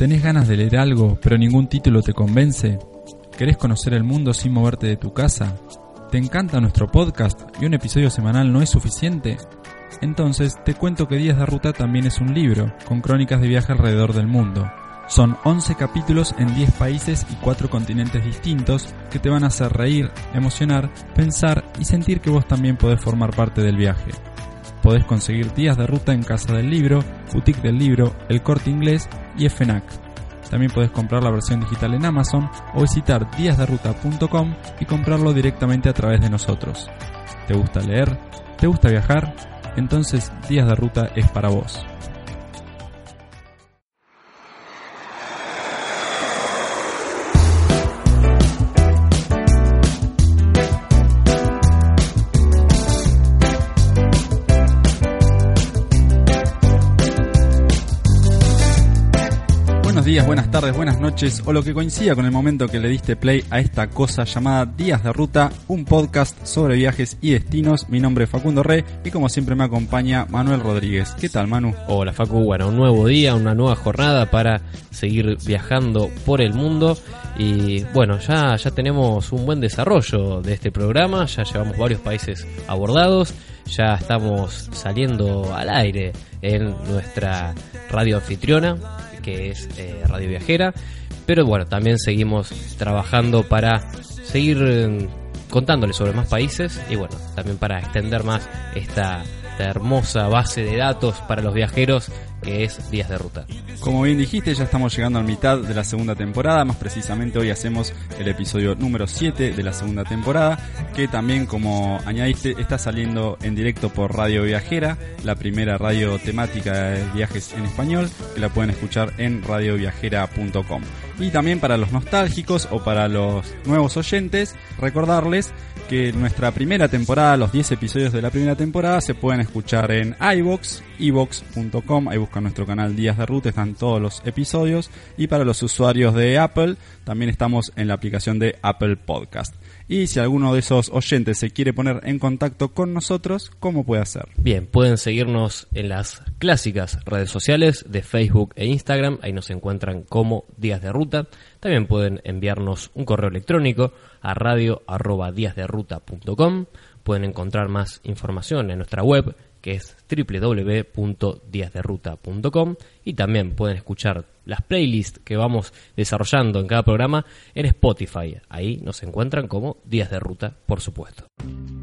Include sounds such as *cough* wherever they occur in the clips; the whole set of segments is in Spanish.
¿Tenés ganas de leer algo, pero ningún título te convence? ¿Querés conocer el mundo sin moverte de tu casa? ¿Te encanta nuestro podcast y un episodio semanal no es suficiente? Entonces te cuento que Días de Ruta también es un libro, con crónicas de viaje alrededor del mundo. Son 11 capítulos en 10 países y 4 continentes distintos que te van a hacer reír, emocionar, pensar y sentir que vos también podés formar parte del viaje. Podés conseguir días de ruta en Casa del Libro, Boutique del Libro, El Corte Inglés y FNAC. También podés comprar la versión digital en Amazon o visitar díasderuta.com y comprarlo directamente a través de nosotros. ¿Te gusta leer? ¿Te gusta viajar? Entonces Días de Ruta es para vos. Buenas tardes, buenas noches o lo que coincida con el momento que le diste play a esta cosa llamada Días de Ruta, un podcast sobre viajes y destinos. Mi nombre es Facundo Rey y como siempre me acompaña Manuel Rodríguez. ¿Qué tal, Manu? Hola Facu, bueno, un nuevo día, una nueva jornada para seguir viajando por el mundo y bueno, ya, ya tenemos un buen desarrollo de este programa, ya llevamos varios países abordados, ya estamos saliendo al aire en nuestra radio anfitriona, que es eh, Radio Viajera, pero bueno, también seguimos trabajando para seguir eh, contándoles sobre más países y bueno, también para extender más esta, esta hermosa base de datos para los viajeros que es Días de Ruta. Como bien dijiste, ya estamos llegando a mitad de la segunda temporada, más precisamente hoy hacemos el episodio número 7 de la segunda temporada, que también como añadiste está saliendo en directo por Radio Viajera, la primera radio temática de viajes en español, que la pueden escuchar en radioviajera.com. Y también para los nostálgicos o para los nuevos oyentes, recordarles que nuestra primera temporada, los 10 episodios de la primera temporada, se pueden escuchar en iVox, iVox.com, ahí buscan nuestro canal Días de Ruta, están todos los episodios. Y para los usuarios de Apple, también estamos en la aplicación de Apple Podcast. Y si alguno de esos oyentes se quiere poner en contacto con nosotros, ¿cómo puede hacer? Bien, pueden seguirnos en las clásicas redes sociales de Facebook e Instagram, ahí nos encuentran como Días de Ruta. También pueden enviarnos un correo electrónico a radio.díasderuta.com. Pueden encontrar más información en nuestra web que es www.diasderuta.com y también pueden escuchar las playlists que vamos desarrollando en cada programa en Spotify. Ahí nos encuentran como Días de Ruta, por supuesto.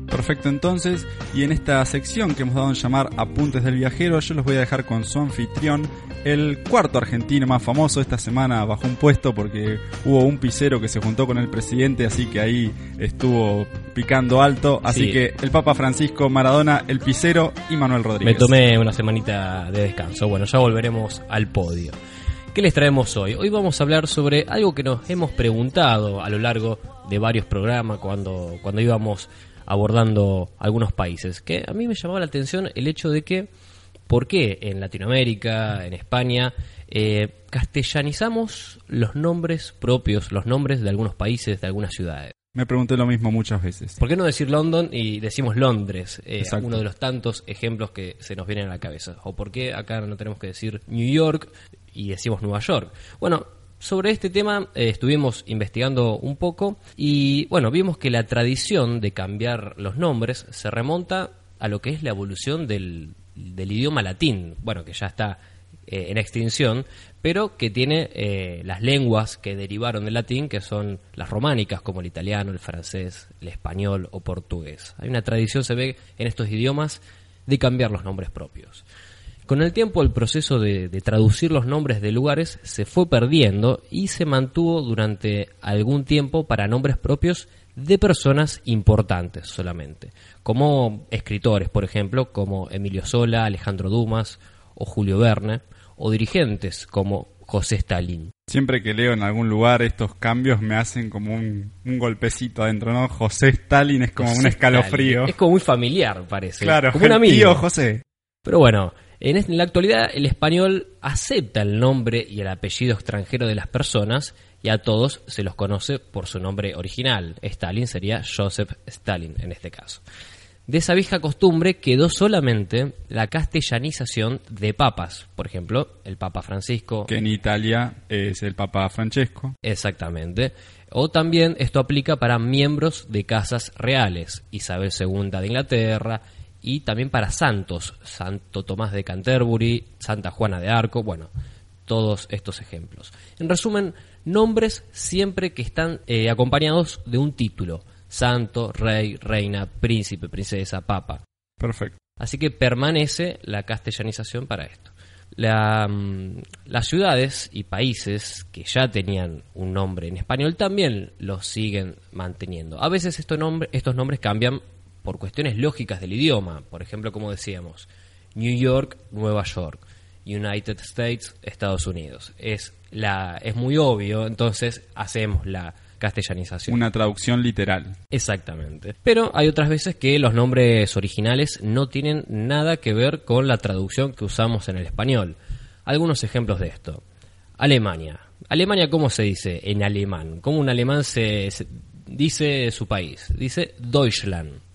Perfecto entonces, y en esta sección que hemos dado en llamar Apuntes del Viajero, yo los voy a dejar con su anfitrión, el cuarto argentino más famoso esta semana bajo un puesto porque hubo un pisero que se juntó con el presidente, así que ahí estuvo picando alto, así Sí. que el Papa Francisco Maradona, el pisero y Manuel Me Rodríguez. tomé una semanita de descanso. Bueno, ya volveremos al podio. ¿Qué les traemos hoy? Hoy vamos a hablar sobre algo que nos hemos preguntado a lo largo de varios programas cuando, cuando íbamos abordando algunos países. Que a mí me llamaba la atención el hecho de que, ¿por qué en Latinoamérica, en España, eh, castellanizamos los nombres propios, los nombres de algunos países, de algunas ciudades? Me pregunté lo mismo muchas veces. ¿Por qué no decir London y decimos Londres? Eh, uno de los tantos ejemplos que se nos vienen a la cabeza. ¿O por qué acá no tenemos que decir New York y decimos Nueva York? Bueno, sobre este tema eh, estuvimos investigando un poco y bueno, vimos que la tradición de cambiar los nombres se remonta a lo que es la evolución del, del idioma latín. Bueno, que ya está eh, en extinción, pero que tiene eh, las lenguas que derivaron del latín, que son las románicas, como el italiano, el francés, el español o portugués. Hay una tradición, se ve en estos idiomas, de cambiar los nombres propios. Con el tiempo el proceso de, de traducir los nombres de lugares se fue perdiendo y se mantuvo durante algún tiempo para nombres propios de personas importantes solamente, como escritores, por ejemplo, como Emilio Sola, Alejandro Dumas o Julio Verne, o dirigentes como José Stalin. Siempre que leo en algún lugar estos cambios me hacen como un, un golpecito adentro, ¿no? José Stalin es como un escalofrío. Stalin. Es como muy familiar, parece. Claro, como un amigo. tío José. Pero bueno, en, la actualidad el español acepta el nombre y el apellido extranjero de las personas y a todos se los conoce por su nombre original. Stalin sería Joseph Stalin en este caso. De esa vieja costumbre quedó solamente la castellanización de papas, por ejemplo, el Papa Francisco. Que en Italia es el Papa Francesco. Exactamente. O también esto aplica para miembros de casas reales, Isabel II de Inglaterra, y también para santos, Santo Tomás de Canterbury, Santa Juana de Arco, bueno, todos estos ejemplos. En resumen, nombres siempre que están eh, acompañados de un título santo, rey, reina, príncipe, princesa, papa. Perfecto. Así que permanece la castellanización para esto. Mm, las ciudades y países que ya tenían un nombre en español también los siguen manteniendo. A veces estos, estos nombres cambian por cuestiones lógicas del idioma. Por ejemplo, como decíamos, New York, Nueva York, United States, Estados Unidos. Es, la, es muy obvio, entonces hacemos la castellanización. Una traducción literal. Exactamente. Pero hay otras veces que los nombres originales no tienen nada que ver con la traducción que usamos en el español. Algunos ejemplos de esto. Alemania. Alemania, ¿cómo se dice en alemán? ¿Cómo un alemán se, dice su país? Dice Deutschland.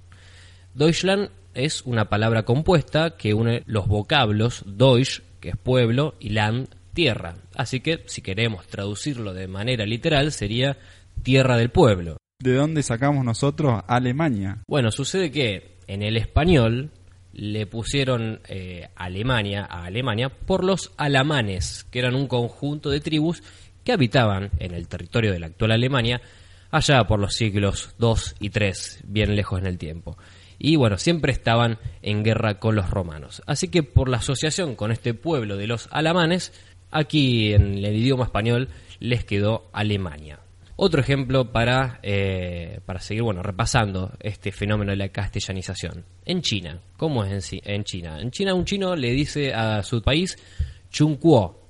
Deutschland es una palabra compuesta que une los vocablos Deutsch, que es pueblo, y Land, tierra. Así que, si queremos traducirlo de manera literal, sería tierra del pueblo. ¿De dónde sacamos nosotros Alemania? Bueno, sucede que en el español le pusieron eh, Alemania a Alemania por los alamanes, que eran un conjunto de tribus que habitaban en el territorio de la actual Alemania allá por los siglos II y III, bien lejos en el tiempo. Y bueno, siempre estaban en guerra con los romanos. Así que por la asociación con este pueblo de los alamanes, aquí en el idioma español les quedó Alemania. Otro ejemplo para, eh, para seguir bueno, repasando este fenómeno de la castellanización. En China, ¿cómo es en, China? En China un chino le dice a su país Chunkuo.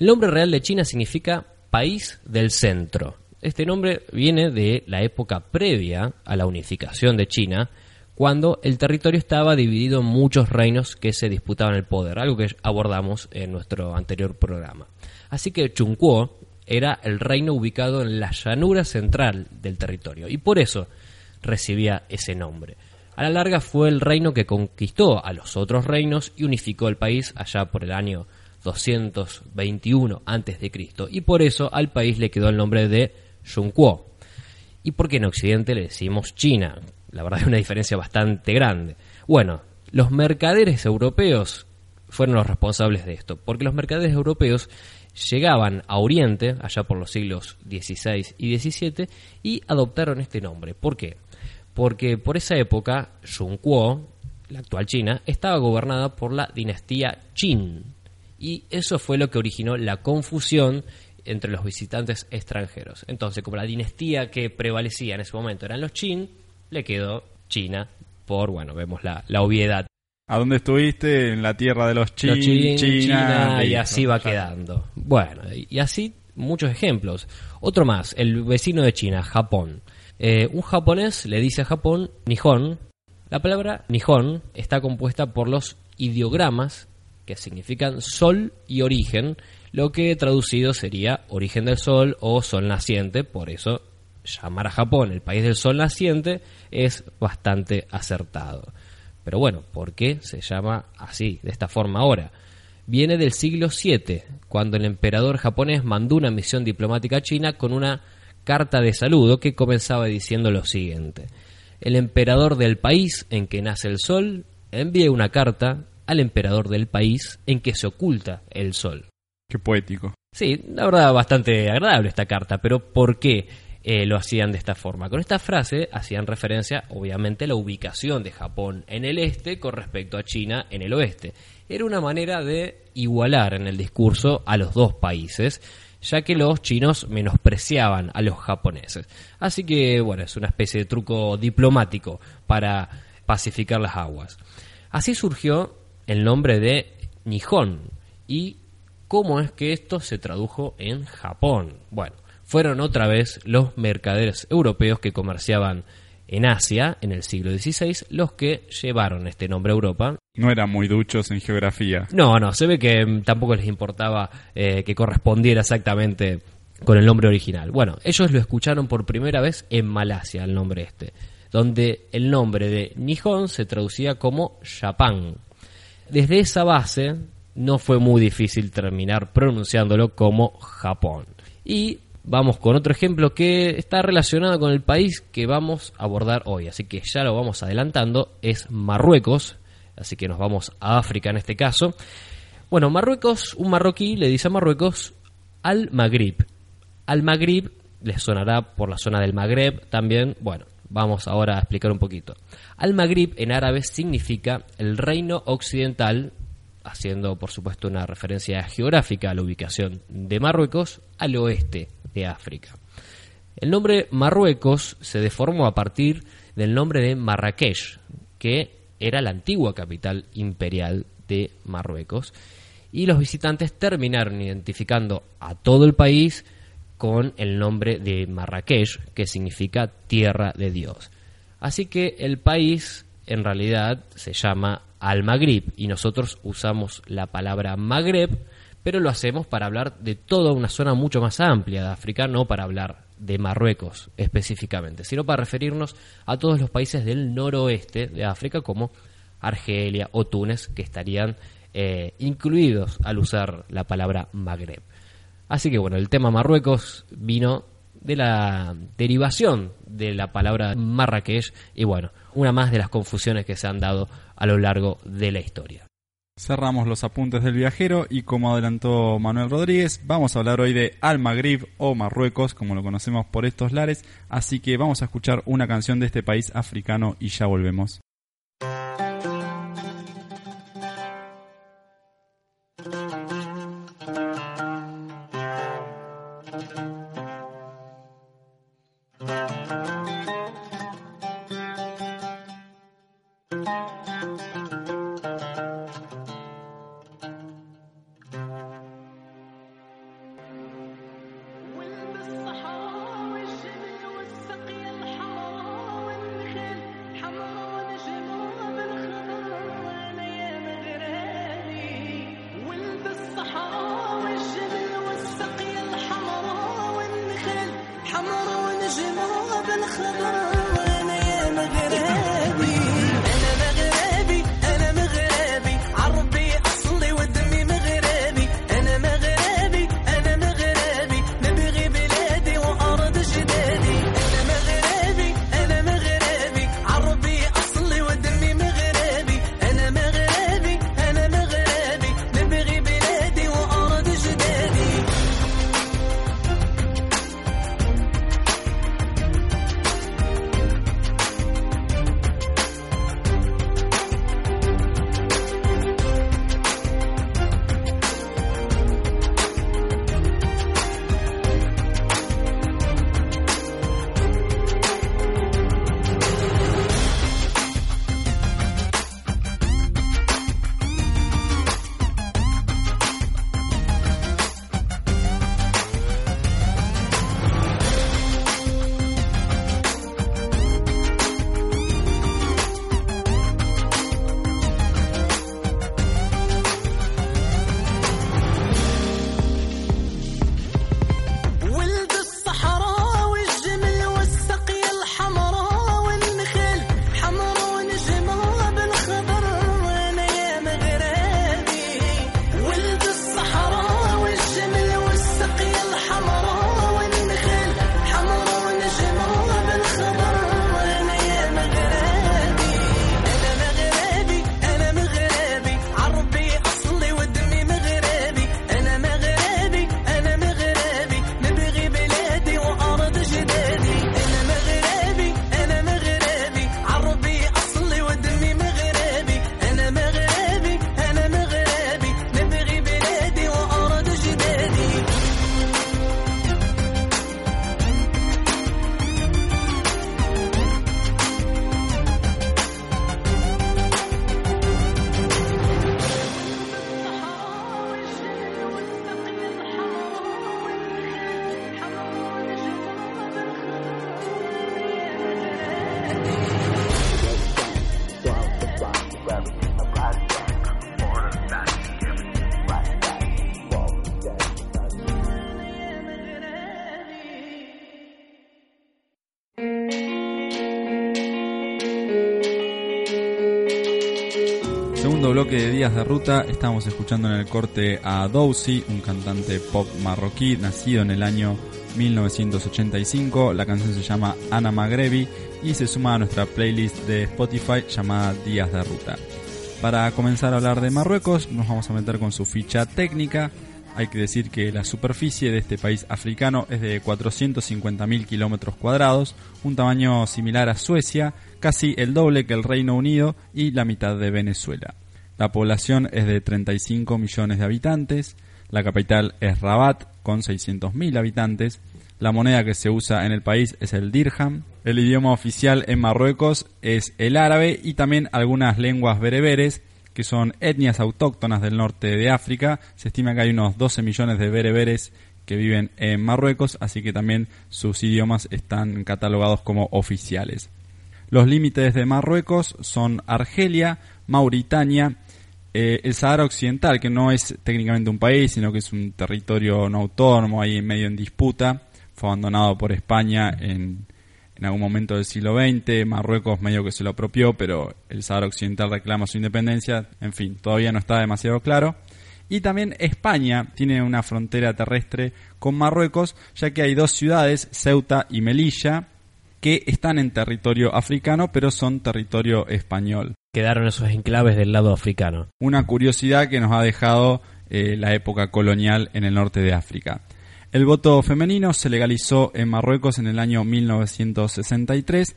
El nombre real de China significa país del centro. Este nombre viene de la época previa a la unificación de China, cuando el territorio estaba dividido en muchos reinos que se disputaban el poder, algo que abordamos en nuestro anterior programa. Así que Chunkuo era el reino ubicado en la llanura central del territorio y por eso recibía ese nombre. A la larga fue el reino que conquistó a los otros reinos y unificó el país allá por el año 221 a.C. y por eso al país le quedó el nombre de Yunkuo. ¿Y por qué en Occidente le decimos China? La verdad es una diferencia bastante grande. Bueno, los mercaderes europeos fueron los responsables de esto, porque los mercaderes europeos llegaban a Oriente, allá por los siglos XVI y XVII, y adoptaron este nombre. ¿Por qué? Porque por esa época, Yunkuo, la actual China, estaba gobernada por la dinastía Qin. Y eso fue lo que originó la confusión entre los visitantes extranjeros. Entonces, como la dinastía que prevalecía en ese momento eran los Qin, le quedó China por, bueno, vemos la, la obviedad. ¿A dónde estuviste? En la tierra de los, China, China, y así va quedando. Bueno, y así muchos ejemplos. Otro más, el vecino de China, Japón. Eh, un japonés le dice a Japón Nihon. La palabra Nihon está compuesta por los ideogramas que significan sol y origen, lo que traducido sería origen del sol o sol naciente, por eso llamar a Japón el país del sol naciente es bastante acertado. Pero bueno, ¿por qué se llama así, de esta forma ahora? Viene del siglo VII, cuando el emperador japonés mandó una misión diplomática a China con una carta de saludo que comenzaba diciendo lo siguiente. El emperador del país en que nace el sol envía una carta al emperador del país en que se oculta el sol. Qué poético. Sí, la verdad bastante agradable esta carta, pero ¿por qué? Eh, lo hacían de esta forma. Con esta frase hacían referencia, obviamente, a la ubicación de Japón en el este con respecto a China en el oeste. Era una manera de igualar en el discurso a los dos países, ya que los chinos menospreciaban a los japoneses. Así que, bueno, es una especie de truco diplomático para pacificar las aguas. Así surgió el nombre de Nihon y cómo es que esto se tradujo en Japón. Bueno, fueron otra vez los mercaderes europeos que comerciaban en Asia en el siglo XVI los que llevaron este nombre a Europa. No eran muy duchos en geografía. No, no, se ve que mm, tampoco les importaba eh, que correspondiera exactamente con el nombre original. Bueno, ellos lo escucharon por primera vez en Malasia, el nombre este. donde el nombre de Nihon se traducía como Japán. Desde esa base no fue muy difícil terminar pronunciándolo como Japón. Y vamos con otro ejemplo que está relacionado con el país que vamos a abordar hoy, así que ya lo vamos adelantando, es Marruecos, así que nos vamos a África en este caso. Bueno, Marruecos, un marroquí le dice a Marruecos al Magrib. Al Magrib les sonará por la zona del Magreb también. Bueno, vamos ahora a explicar un poquito. Al Magrib en árabe significa el reino occidental, haciendo por supuesto una referencia geográfica a la ubicación de Marruecos al oeste de África. El nombre Marruecos se deformó a partir del nombre de Marrakech, que era la antigua capital imperial de Marruecos y los visitantes terminaron identificando a todo el país con el nombre de Marrakech, que significa tierra de Dios. Así que el país en realidad se llama Al-Maghrib y nosotros usamos la palabra Magreb, pero lo hacemos para hablar de toda una zona mucho más amplia de África, no para hablar de Marruecos específicamente, sino para referirnos a todos los países del noroeste de África como Argelia o Túnez que estarían eh, incluidos al usar la palabra Magreb. Así que bueno, el tema Marruecos vino de la derivación de la palabra Marrakech y bueno, una más de las confusiones que se han dado a lo largo de la historia. Cerramos los apuntes del viajero y como adelantó Manuel Rodríguez, vamos a hablar hoy de Al Magrib o Marruecos, como lo conocemos por estos lares, así que vamos a escuchar una canción de este país africano y ya volvemos. De Días de Ruta estamos escuchando en el corte a Dowsy, un cantante pop marroquí nacido en el año 1985. La canción se llama Ana Magrebi y se suma a nuestra playlist de Spotify llamada Días de Ruta. Para comenzar a hablar de Marruecos nos vamos a meter con su ficha técnica. Hay que decir que la superficie de este país africano es de 450.000 kilómetros cuadrados, un tamaño similar a Suecia, casi el doble que el Reino Unido y la mitad de Venezuela. La población es de 35 millones de habitantes, la capital es Rabat con 600.000 habitantes, la moneda que se usa en el país es el dirham, el idioma oficial en Marruecos es el árabe y también algunas lenguas bereberes que son etnias autóctonas del norte de África. Se estima que hay unos 12 millones de bereberes que viven en Marruecos, así que también sus idiomas están catalogados como oficiales. Los límites de Marruecos son Argelia, Mauritania, eh, el Sahara Occidental, que no es técnicamente un país, sino que es un territorio no autónomo, ahí medio en disputa, fue abandonado por España en, en algún momento del siglo XX, Marruecos medio que se lo apropió, pero el Sahara Occidental reclama su independencia, en fin, todavía no está demasiado claro. Y también España tiene una frontera terrestre con Marruecos, ya que hay dos ciudades, Ceuta y Melilla, que están en territorio africano, pero son territorio español. Quedaron esos enclaves del lado africano. Una curiosidad que nos ha dejado eh, la época colonial en el norte de África. El voto femenino se legalizó en Marruecos en el año 1963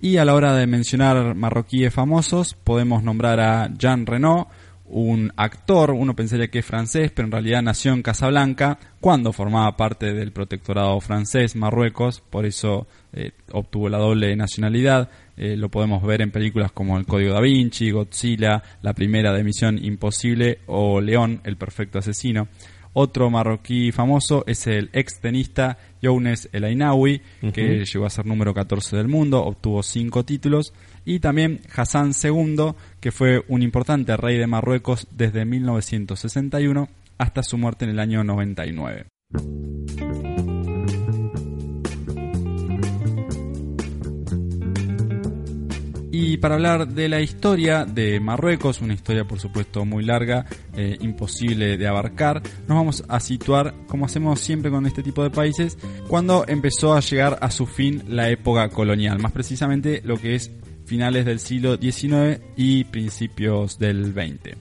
y a la hora de mencionar marroquíes famosos podemos nombrar a Jean Renault, un actor, uno pensaría que es francés, pero en realidad nació en Casablanca cuando formaba parte del protectorado francés Marruecos, por eso eh, obtuvo la doble nacionalidad. Eh, lo podemos ver en películas como El Código da Vinci, Godzilla, la primera de Misión Imposible o León, el perfecto asesino. Otro marroquí famoso es el ex tenista Younes El Ainawi, que llegó a ser número 14 del mundo, obtuvo cinco títulos. Y también Hassan II, que fue un importante rey de Marruecos desde 1961 hasta su muerte en el año 99. Y para hablar de la historia de Marruecos, una historia por supuesto muy larga, eh, imposible de abarcar, nos vamos a situar, como hacemos siempre con este tipo de países, cuando empezó a llegar a su fin la época colonial, más precisamente lo que es finales del siglo XIX y principios del XX.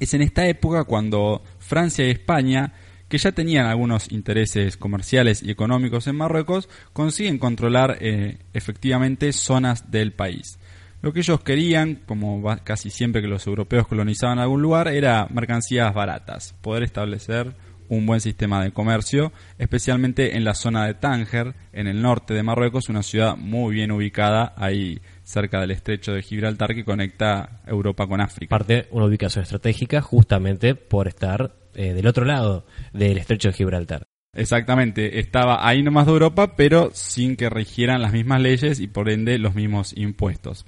Es en esta época cuando Francia y España que ya tenían algunos intereses comerciales y económicos en Marruecos, consiguen controlar eh, efectivamente zonas del país. Lo que ellos querían, como casi siempre que los europeos colonizaban algún lugar, era mercancías baratas, poder establecer un buen sistema de comercio, especialmente en la zona de Tánger, en el norte de Marruecos, una ciudad muy bien ubicada ahí cerca del estrecho de Gibraltar que conecta Europa con África. Parte una ubicación estratégica justamente por estar eh, del otro lado del estrecho de Gibraltar. Exactamente, estaba ahí nomás de Europa, pero sin que rigieran las mismas leyes y por ende los mismos impuestos.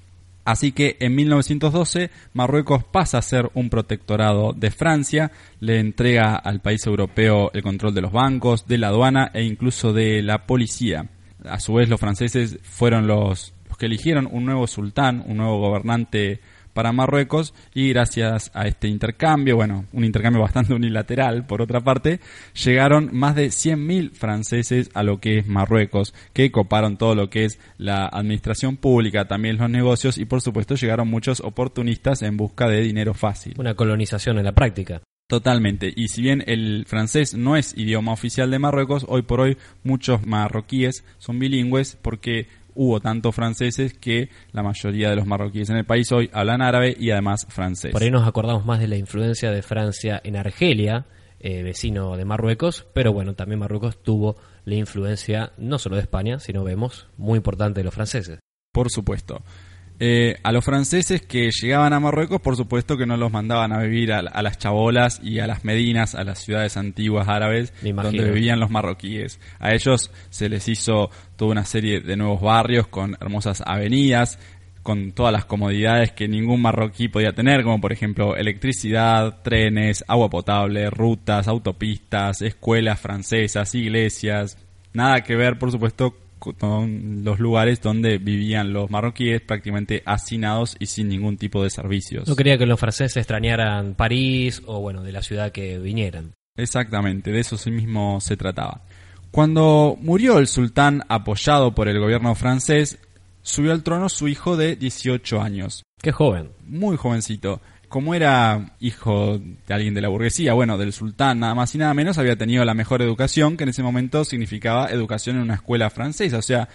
Así que en 1912 Marruecos pasa a ser un protectorado de Francia, le entrega al país europeo el control de los bancos, de la aduana e incluso de la policía. A su vez los franceses fueron los, los que eligieron un nuevo sultán, un nuevo gobernante para Marruecos y gracias a este intercambio, bueno, un intercambio *laughs* bastante unilateral por otra parte, llegaron más de 100.000 franceses a lo que es Marruecos, que coparon todo lo que es la administración pública, también los negocios y por supuesto llegaron muchos oportunistas en busca de dinero fácil. Una colonización en la práctica. Totalmente. Y si bien el francés no es idioma oficial de Marruecos, hoy por hoy muchos marroquíes son bilingües porque hubo tantos franceses que la mayoría de los marroquíes en el país hoy hablan árabe y además francés. Por ahí nos acordamos más de la influencia de Francia en Argelia, eh, vecino de Marruecos, pero bueno, también Marruecos tuvo la influencia no solo de España, sino vemos muy importante de los franceses. Por supuesto. Eh, a los franceses que llegaban a Marruecos, por supuesto que no los mandaban a vivir a, las chabolas y a las medinas, a las ciudades antiguas árabes donde vivían los marroquíes. A ellos se les hizo toda una serie de nuevos barrios con hermosas avenidas, con todas las comodidades que ningún marroquí podía tener, como por ejemplo electricidad, trenes, agua potable, rutas, autopistas, escuelas francesas, iglesias. Nada que ver, por supuesto, con los lugares donde vivían los marroquíes prácticamente hacinados y sin ningún tipo de servicios. No quería que los franceses extrañaran París o bueno, de la ciudad que vinieran. Exactamente, de eso sí mismo se trataba. Cuando murió el sultán apoyado por el gobierno francés, subió al trono su hijo de 18 años. Qué joven. Muy jovencito. Como era hijo de alguien de la burguesía, bueno, del sultán nada más y nada menos, había tenido la mejor educación, que en ese momento significaba educación en una escuela francesa. O sea,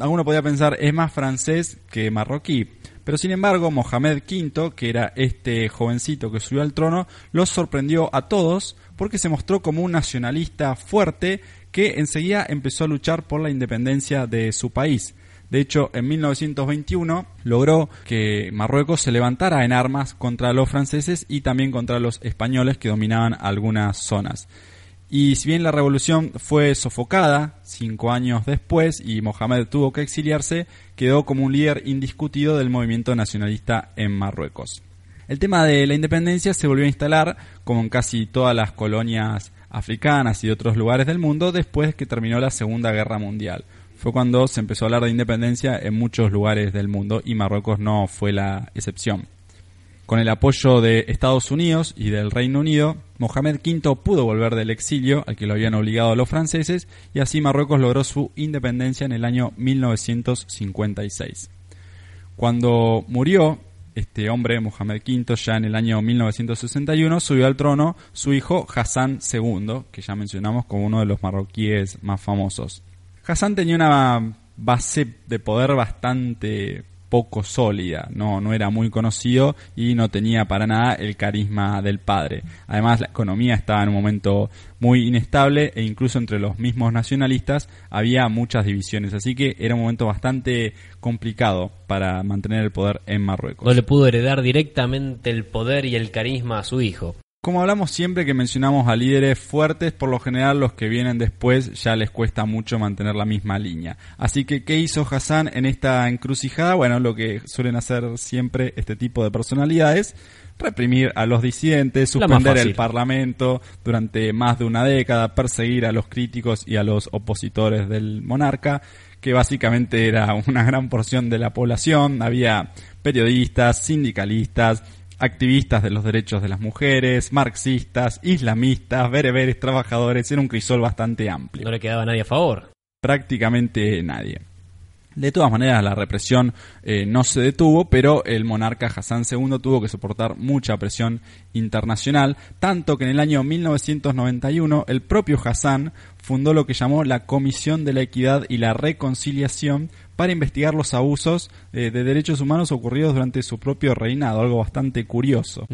alguno podía pensar, es más francés que marroquí. Pero sin embargo, Mohamed V, que era este jovencito que subió al trono, los sorprendió a todos porque se mostró como un nacionalista fuerte que enseguida empezó a luchar por la independencia de su país. De hecho, en 1921 logró que Marruecos se levantara en armas contra los franceses y también contra los españoles que dominaban algunas zonas. Y si bien la revolución fue sofocada cinco años después y Mohamed tuvo que exiliarse, quedó como un líder indiscutido del movimiento nacionalista en Marruecos. El tema de la independencia se volvió a instalar, como en casi todas las colonias africanas y de otros lugares del mundo, después que terminó la Segunda Guerra Mundial fue cuando se empezó a hablar de independencia en muchos lugares del mundo y Marruecos no fue la excepción. Con el apoyo de Estados Unidos y del Reino Unido, Mohamed V pudo volver del exilio al que lo habían obligado los franceses y así Marruecos logró su independencia en el año 1956. Cuando murió este hombre, Mohamed V, ya en el año 1961, subió al trono su hijo Hassan II, que ya mencionamos como uno de los marroquíes más famosos. Hassan tenía una base de poder bastante poco sólida, no, no era muy conocido y no tenía para nada el carisma del padre. Además, la economía estaba en un momento muy inestable e incluso entre los mismos nacionalistas había muchas divisiones, así que era un momento bastante complicado para mantener el poder en Marruecos. No le pudo heredar directamente el poder y el carisma a su hijo. Como hablamos siempre que mencionamos a líderes fuertes, por lo general los que vienen después ya les cuesta mucho mantener la misma línea. Así que, ¿qué hizo Hassan en esta encrucijada? Bueno, lo que suelen hacer siempre este tipo de personalidades, reprimir a los disidentes, suspender el parlamento durante más de una década, perseguir a los críticos y a los opositores del monarca, que básicamente era una gran porción de la población, había periodistas, sindicalistas, activistas de los derechos de las mujeres, marxistas, islamistas, bereberes, trabajadores, era un crisol bastante amplio. No le quedaba nadie a favor. Prácticamente nadie. De todas maneras, la represión eh, no se detuvo, pero el monarca Hassan II tuvo que soportar mucha presión internacional, tanto que en el año 1991 el propio Hassan fundó lo que llamó la Comisión de la Equidad y la Reconciliación para investigar los abusos eh, de derechos humanos ocurridos durante su propio reinado, algo bastante curioso.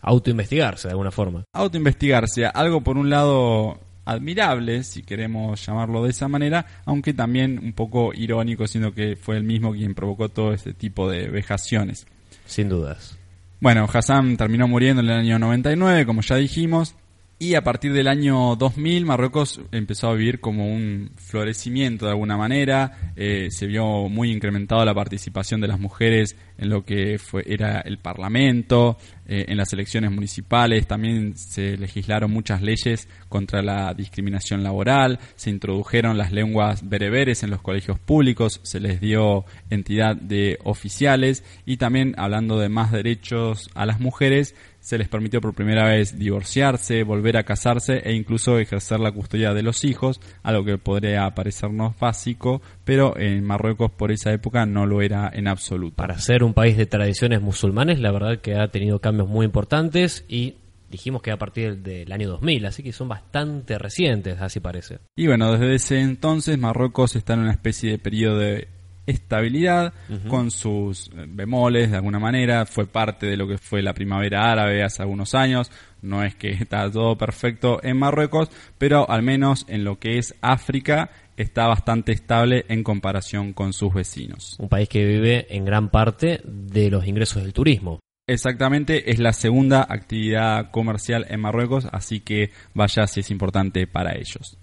Autoinvestigarse de alguna forma. Autoinvestigarse, algo por un lado admirable, si queremos llamarlo de esa manera, aunque también un poco irónico, siendo que fue el mismo quien provocó todo este tipo de vejaciones. Sin dudas. Bueno, Hassan terminó muriendo en el año 99, como ya dijimos, y a partir del año 2000 Marruecos empezó a vivir como un florecimiento de alguna manera, eh, se vio muy incrementada la participación de las mujeres en lo que fue, era el Parlamento, eh, en las elecciones municipales, también se legislaron muchas leyes contra la discriminación laboral, se introdujeron las lenguas bereberes en los colegios públicos, se les dio entidad de oficiales. Y también hablando de más derechos a las mujeres, se les permitió por primera vez divorciarse, volver a casarse e incluso ejercer la custodia de los hijos, algo que podría parecernos básico, pero en Marruecos por esa época no lo era en absoluto. Para ser un país de tradiciones musulmanes, la verdad que ha tenido cambios muy importantes y dijimos que a partir del año 2000, así que son bastante recientes, así parece. Y bueno, desde ese entonces Marruecos está en una especie de periodo de estabilidad con sus eh, bemoles de alguna manera, fue parte de lo que fue la primavera árabe hace algunos años, no es que *laughs* está todo perfecto en Marruecos, pero al menos en lo que es África está bastante estable en comparación con sus vecinos. Un país que vive en gran parte de los ingresos del turismo. Exactamente, es la segunda actividad comercial en Marruecos, así que vaya si es importante para ellos.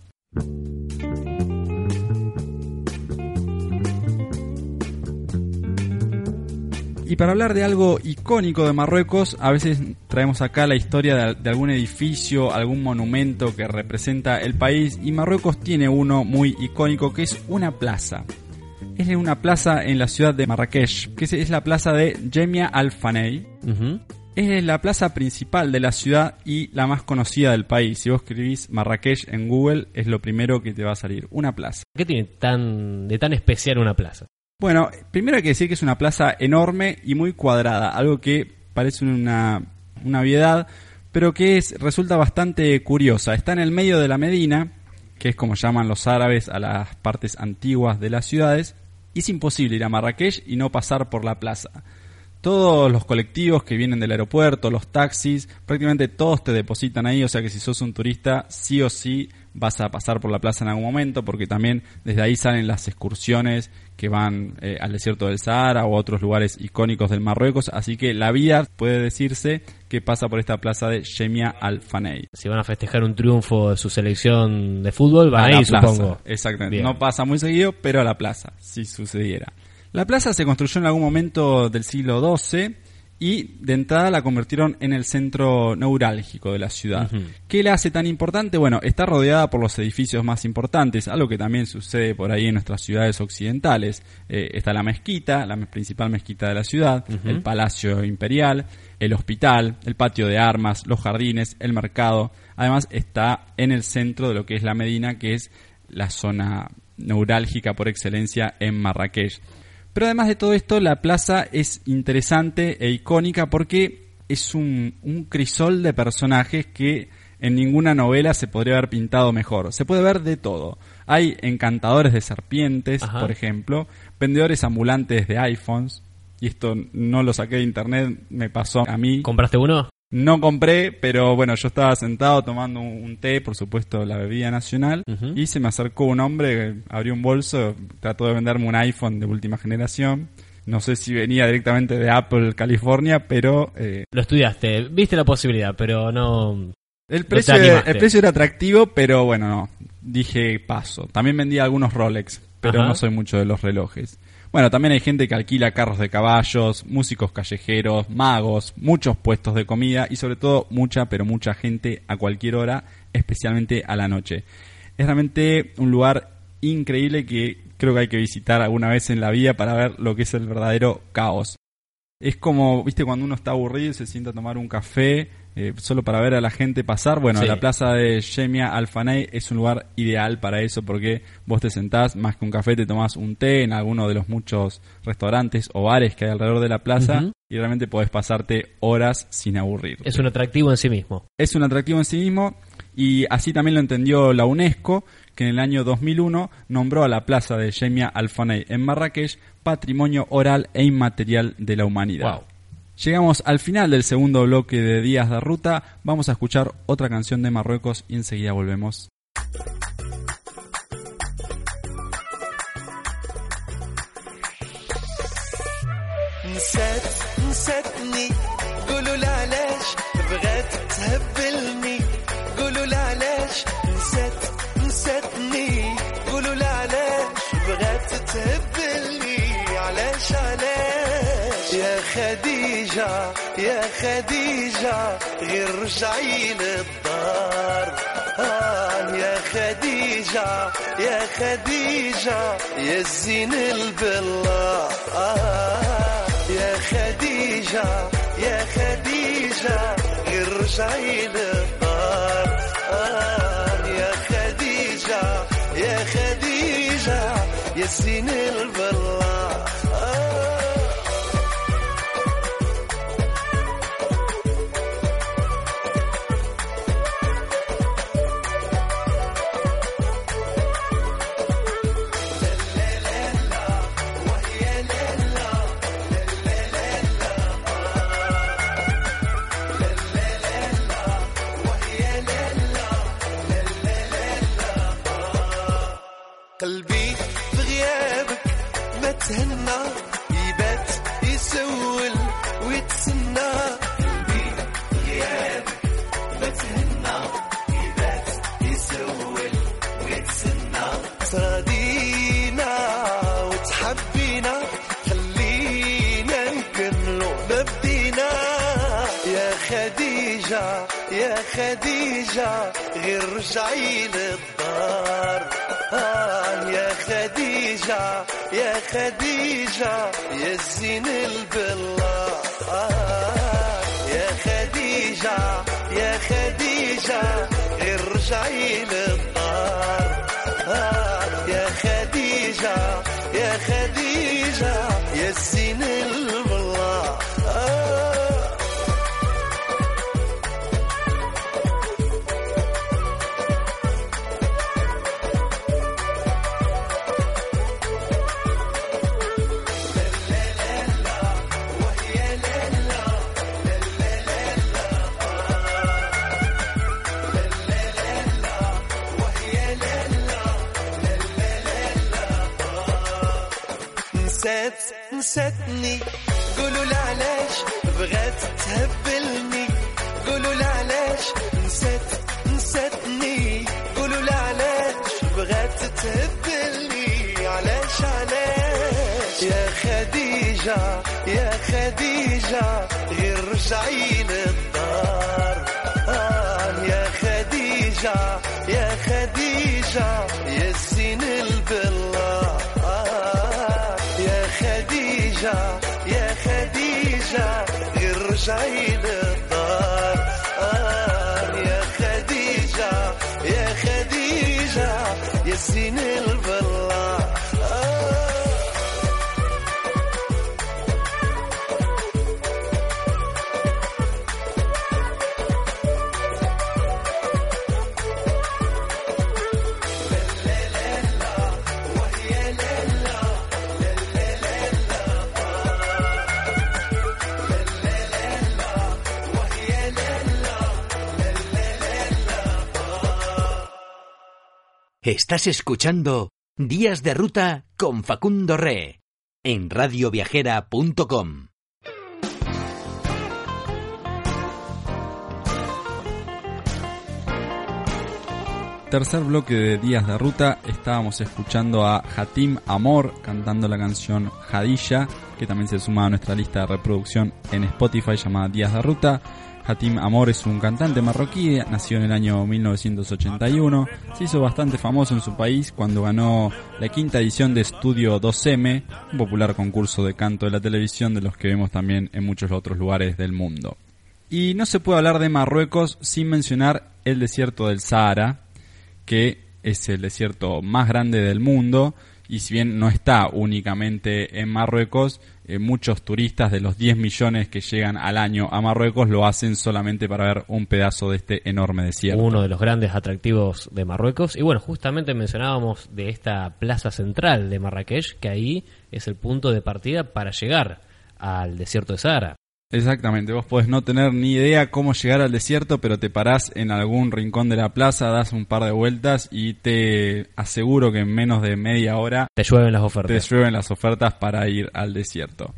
Y para hablar de algo icónico de Marruecos, a veces traemos acá la historia de, de, algún edificio, algún monumento que representa el país y Marruecos tiene uno muy icónico que es una plaza. Es una plaza en la ciudad de Marrakech, que es la plaza de Jemia Al-Fanei. Es la plaza principal de la ciudad y la más conocida del país. Si vos escribís Marrakech en Google, es lo primero que te va a salir. Una plaza. ¿Qué tiene tan, de tan especial una plaza? Bueno, primero hay que decir que es una plaza enorme y muy cuadrada, algo que parece una, una pero que es, resulta bastante curiosa. Está en el medio de la Medina, que es como llaman los árabes a las partes antiguas de las ciudades, y es imposible ir a Marrakech y no pasar por la plaza. Todos los colectivos que vienen del aeropuerto, los taxis, prácticamente todos te depositan ahí, o sea que si sos un turista, sí o sí vas a pasar por la plaza en algún momento, porque también desde ahí salen las excursiones que van eh, al desierto del Sahara o a otros lugares icónicos del Marruecos, así que la vida puede decirse que pasa por esta plaza de Shemia Al Fanei. Si van a festejar un triunfo de su selección de fútbol, van a, ir, supongo. Exactamente. No pasa muy seguido, pero a la plaza, si sucediera. La plaza se construyó en algún momento del siglo XII y de entrada la convirtieron en el centro neurálgico de la ciudad. ¿Qué la hace tan importante? Bueno, está rodeada por los edificios más importantes, algo que también sucede por ahí en nuestras ciudades occidentales. Eh, está la mezquita, la principal mezquita de la ciudad, el Palacio Imperial, el hospital, el patio de armas, los jardines, el mercado. Además está en el centro de lo que es la Medina, que es la zona neurálgica por excelencia en Marrakech. Pero además de todo esto, la plaza es interesante e icónica porque es un, crisol de personajes que en ninguna novela se podría haber pintado mejor. Se puede ver de todo. Hay encantadores de serpientes, por ejemplo, vendedores ambulantes de iPhones, y esto no lo saqué de internet, me pasó a mí. ¿Compraste uno? No compré, pero bueno, yo estaba sentado tomando un té, por supuesto la bebida nacional, y se me acercó un hombre, abrió un bolso, trató de venderme un iPhone de última generación. No sé si venía directamente de Apple, California, pero... Eh, Lo estudiaste, viste la posibilidad, pero no... El precio, el precio era atractivo, pero bueno, no. Dije paso. También vendía algunos Rolex, pero no soy mucho de los relojes. Bueno, también hay gente que alquila carros de caballos, músicos callejeros, magos, muchos puestos de comida y sobre todo mucha, pero mucha gente a cualquier hora, especialmente a la noche. Es realmente un lugar increíble que creo que hay que visitar alguna vez en la vida para ver lo que es el verdadero caos. Es como, viste, cuando uno está aburrido y se sienta a tomar un café eh, solo para ver a la gente pasar. Bueno, la plaza de Shemia Alfanay es un lugar ideal para eso porque vos te sentás, más que un café, te tomás un té en alguno de los muchos restaurantes o bares que hay alrededor de la plaza y realmente podés pasarte horas sin aburrir. Es un atractivo en sí mismo. Es un atractivo en sí mismo y así también lo entendió la UNESCO, que en el año 2001 nombró a la plaza de Shemia Alfanay en Marrakech Patrimonio Oral e Inmaterial de la Humanidad. Llegamos al final del segundo bloque de Días de Ruta. Vamos a escuchar otra canción de Marruecos y enseguida volvemos. خديجة يا خديجة غير رجعي للدار آه يا خديجة يا خديجة يا الزين البلا آه يا خديجة يا خديجة غير رجعي للدار آه يا خديجة يا خديجة يا الزين البلا خديجة لمستني قولوا لعليش بغات تهبلني؟ قولوا لعليش نسيت نسيتني؟ قولوا لعليش بغات تهبلني؟ علاش علاش يا خديجة يا خديجة غير رجعي للدار آه يا خديجة يا خديجة يا الزين البل يا خديجة غير رجعي للدار. آه يا خديجة يا خديجة يا الزين البلا Estás escuchando Días de Ruta con Facundo Re en radioviajera.com. Tercer bloque de Días de Ruta, estábamos escuchando a Hatim Amor cantando la canción Hadilla, que también se suma a nuestra lista de reproducción en Spotify llamada Días de Ruta. Hatim Amor es un cantante marroquí, nació en el año 1981, se hizo bastante famoso en su país cuando ganó la quinta edición de Estudio 2M, un popular concurso de canto de la televisión de los que vemos también en muchos otros lugares del mundo. Y no se puede hablar de Marruecos sin mencionar el desierto del Sahara, que es el desierto más grande del mundo y si bien no está únicamente en Marruecos, eh, muchos turistas de los 10 millones que llegan al año a Marruecos lo hacen solamente para ver un pedazo de este enorme desierto. Uno de los grandes atractivos de Marruecos. Y bueno, justamente mencionábamos de esta plaza central de Marrakech, que ahí es el punto de partida para llegar al desierto de Sahara. Exactamente, vos podés no tener ni idea cómo llegar al desierto, pero te parás en algún rincón de la plaza, das un par de vueltas y te aseguro que en menos de media hora Te llueven las te ofertas. llueven las ofertas para ir al desierto.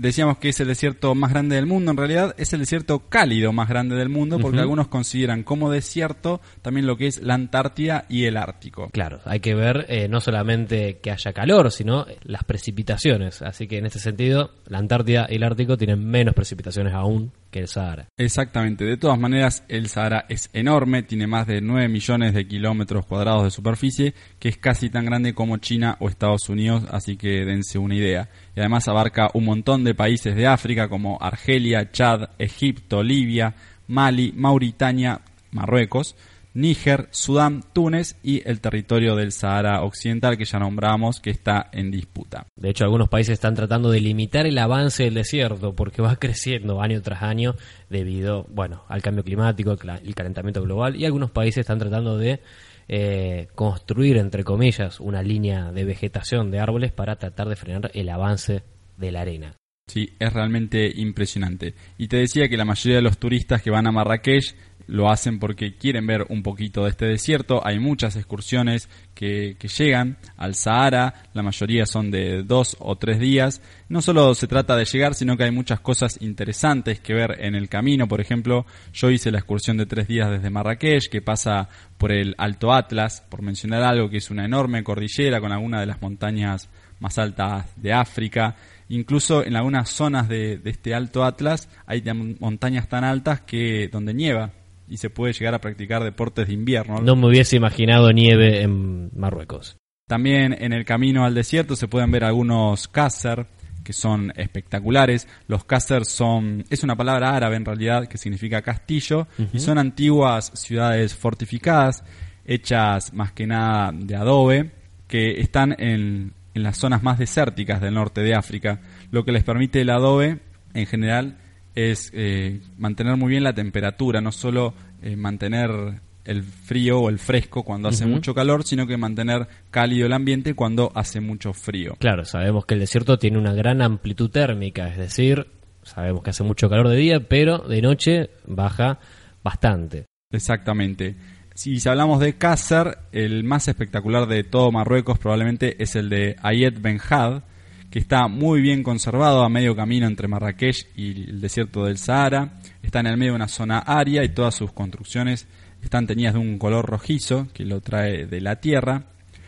Decíamos que es el desierto más grande del mundo, en realidad es el desierto cálido más grande del mundo porque algunos consideran como desierto también lo que es la Antártida y el Ártico. Claro, hay que ver eh, no solamente que haya calor, sino las precipitaciones. Así que en este sentido, la Antártida y el Ártico tienen menos precipitaciones aún que el Sahara. Exactamente, de todas maneras el Sahara es enorme, tiene más de 9 millones de kilómetros cuadrados de superficie, que es casi tan grande como China o Estados Unidos, así que dense una idea. Y además abarca un montón de países de África como Argelia, Chad, Egipto, Libia, Mali, Mauritania, Marruecos, Níger, Sudán, Túnez y el territorio del Sahara Occidental que ya nombramos que está en disputa. De hecho, algunos países están tratando de limitar el avance del desierto porque va *laughs* creciendo año tras año debido, bueno, al cambio climático, el calentamiento global y algunos países están tratando de eh, construir, entre comillas, una línea de vegetación de árboles para tratar de frenar el avance de la arena. Sí, es realmente impresionante. Y te decía que la mayoría de los turistas que van a Marrakech lo hacen porque quieren ver un poquito de este desierto. Hay muchas excursiones que, que llegan al Sahara, la mayoría son de dos o tres días. No solo se trata de llegar, sino que hay muchas cosas interesantes que ver en el camino. Por ejemplo, yo hice la excursión de tres días desde Marrakech, que pasa por el Alto Atlas, por mencionar algo que es una enorme cordillera con algunas de las montañas más altas de África. Incluso en algunas zonas de, de este Alto Atlas hay montañas tan altas que donde nieva y se puede llegar a practicar deportes de invierno. No me hubiese imaginado nieve en Marruecos. También en el camino al desierto se pueden ver algunos kasser que son espectaculares. Los kasser son es una palabra árabe en realidad que significa castillo y son antiguas ciudades fortificadas hechas más que nada de adobe que están en, en las zonas más desérticas del norte de África. Lo que les permite el adobe en general es eh, mantener muy bien la temperatura, no solo eh, mantener el frío o el fresco cuando hace mucho calor, sino que mantener cálido el ambiente cuando hace mucho frío. Claro, sabemos que el desierto tiene una gran amplitud térmica, es decir, sabemos que hace mucho calor de día, pero de noche baja bastante. Exactamente. Si hablamos de Kasser, el más espectacular de todo Marruecos probablemente es el de Ayed Ben Had, que está muy bien conservado a medio camino entre Marrakech y el desierto del Sahara. Está en el medio de una zona aria y todas sus construcciones están teñidas de un color rojizo que lo trae de la tierra.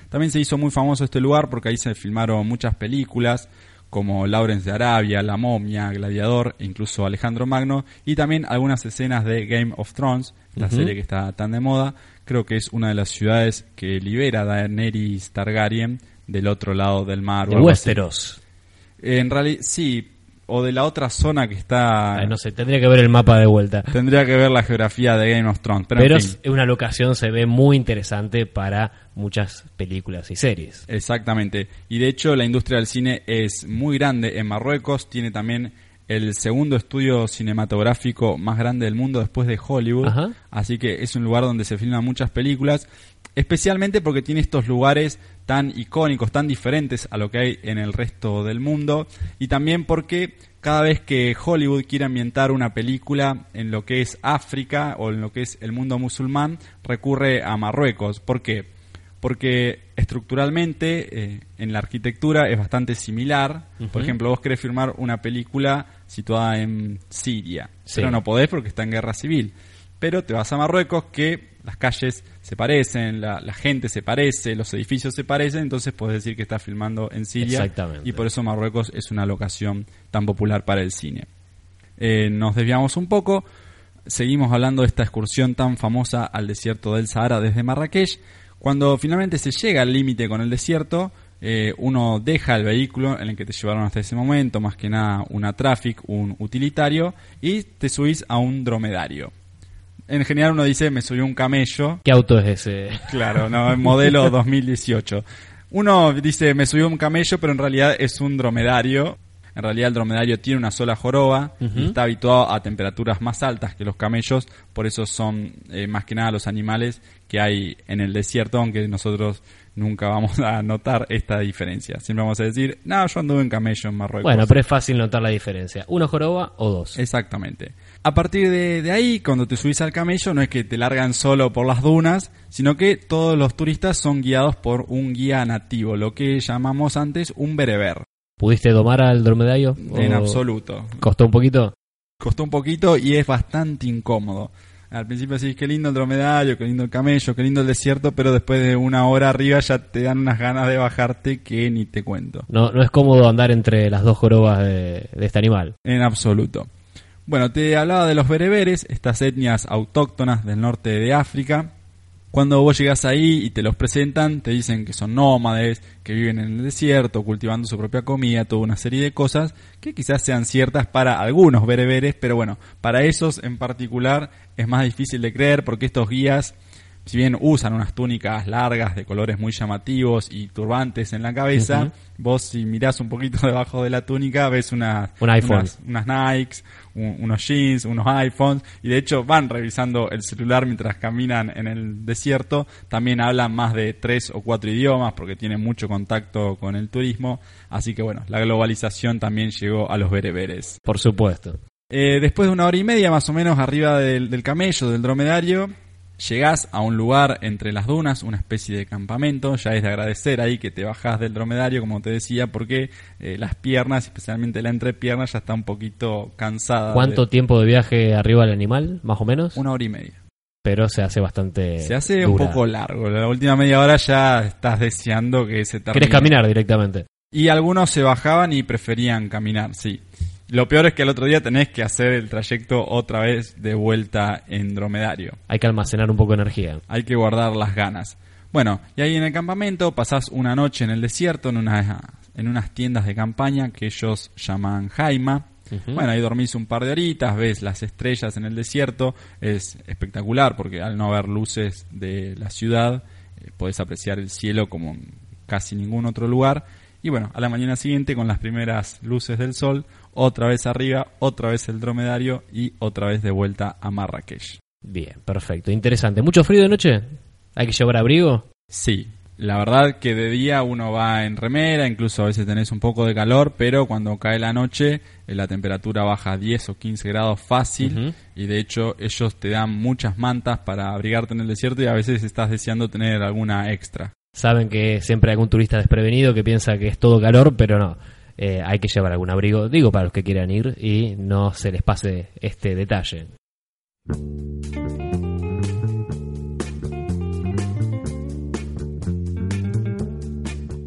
También se hizo muy famoso este lugar porque ahí se filmaron muchas películas como Lawrence de Arabia, La Momia, Gladiador e incluso Alejandro Magno y también algunas escenas de Game of Thrones, la serie que está tan de moda. Creo que es una de las ciudades que libera a Daenerys Targaryen del otro lado del mar. o De así. Westeros. En realidad, sí, o de la otra zona que está... Ay, no sé, tendría que ver el mapa de vuelta. Tendría que ver la geografía de Game of Thrones, pero, en Pero fin. es una locación, se ve muy interesante para muchas películas y series. Exactamente. Y de hecho la industria del cine es muy grande en Marruecos. Tiene también el segundo estudio cinematográfico más grande del mundo después de Hollywood. Ajá. Así que es un lugar donde se filman muchas películas. Especialmente porque tiene estos lugares tan icónicos, tan diferentes a lo que hay en el resto del mundo. Y también porque cada vez que Hollywood quiere ambientar una película en lo que es África o en lo que es el mundo musulmán, recurre a Marruecos. ¿Por qué? porque estructuralmente eh, en la arquitectura es bastante similar. Por ejemplo, vos querés filmar una película situada en Siria, Sí. pero no podés porque está en guerra civil. Pero te vas a Marruecos que las calles se parecen, la, la gente se parece, los edificios se parecen, entonces podés decir que estás filmando en Siria. Exactamente. Y por eso Marruecos es una locación tan popular para el cine. Eh, nos desviamos un poco, seguimos hablando de esta excursión tan famosa al desierto del Sahara desde Marrakech. Cuando finalmente se llega al límite con el desierto, eh, uno deja el vehículo en el que te llevaron hasta ese momento, más que nada una traffic, un utilitario, y te subís a un dromedario. En general uno dice, me subí a un camello, ¿Qué auto es ese? Claro, no, *laughs* el modelo 2018. Uno dice, me subió un camello, pero en realidad es un dromedario. En realidad el dromedario tiene una sola joroba y está habituado a temperaturas más altas que los camellos, por eso son eh, más que nada los animales que hay en el desierto, aunque nosotros nunca vamos a notar esta diferencia. Siempre vamos a decir, no, yo anduve en camello en Marruecos. Bueno, pero es fácil notar la diferencia. ¿Una joroba o dos? Exactamente. A partir de, de ahí, cuando te subís al camello, no es que te largan solo por las dunas, sino que todos los turistas son guiados por un guía nativo, lo que llamamos antes un bereber. ¿Pudiste domar al dromedario? En ¿O absoluto. ¿Costó un poquito? Costó un poquito y es bastante incómodo. Al principio decís, qué lindo el dromedario, qué lindo el camello, qué lindo el desierto, pero después de una hora arriba ya te dan unas ganas de bajarte que ni te cuento. No, no es cómodo andar entre las dos jorobas de, de este animal. En absoluto. Bueno, te hablaba de los bereberes, estas etnias autóctonas del norte de África. Cuando vos llegás ahí y te los presentan, te dicen que son nómades, que viven en el desierto, cultivando su propia comida, toda una serie de cosas que quizás sean ciertas para algunos bereberes, pero bueno, para esos en particular es más difícil de creer porque estos guías, si bien usan unas túnicas largas de colores muy llamativos y turbantes en la cabeza, vos si mirás un poquito *laughs* debajo de la túnica ves unas, Un iPhone. unas, unas Nikes, un- unos jeans, unos iPhones, y de hecho van revisando el celular mientras caminan en el desierto. También hablan más de tres o cuatro idiomas porque tienen mucho contacto con el turismo. Así que bueno, la globalización también llegó a los bereberes. Por supuesto. Eh, después de una hora y media más o menos arriba del, del camello, del dromedario, llegás a un lugar entre las dunas, una especie de campamento, ya es de agradecer ahí que te bajás del dromedario, como te decía, porque eh, las piernas, especialmente la entrepierna, ya está un poquito cansada. ¿Cuánto de- tiempo de viaje arriba del animal, más o menos? Una hora y media. Pero se hace bastante. Se hace un poco largo, la última media hora ya estás deseando que se termine. ¿Querés caminar directamente? Y algunos se bajaban y preferían caminar, sí. Lo peor es que al otro día tenés que hacer el trayecto otra vez de vuelta en dromedario. Hay que almacenar un poco de energía. Hay que guardar las ganas. Bueno, y ahí en el campamento pasás una noche en el desierto, en, una, en unas tiendas de campaña que ellos llaman Jaima. Bueno, ahí dormís un par de horitas, ves las estrellas en el desierto, es espectacular porque al no haber luces de la ciudad, eh, podés apreciar el cielo como en casi ningún otro lugar. Y bueno, a la mañana siguiente con las primeras luces del sol, otra vez arriba, otra vez el dromedario y otra vez de vuelta a Marrakech. Bien, perfecto, interesante. ¿Mucho frío de noche? ¿Hay que llevar abrigo? Sí, la verdad que de día uno va en remera, incluso a veces tenés un poco de calor, pero cuando cae la noche eh, la temperatura baja a 10 o 15 grados fácil y de hecho ellos te dan muchas mantas para abrigarte en el desierto y a veces estás deseando tener alguna extra. Saben que siempre hay algún turista desprevenido que piensa que es todo calor, pero no. Eh, hay que llevar algún abrigo, digo, para los que quieran ir y no se les pase este detalle.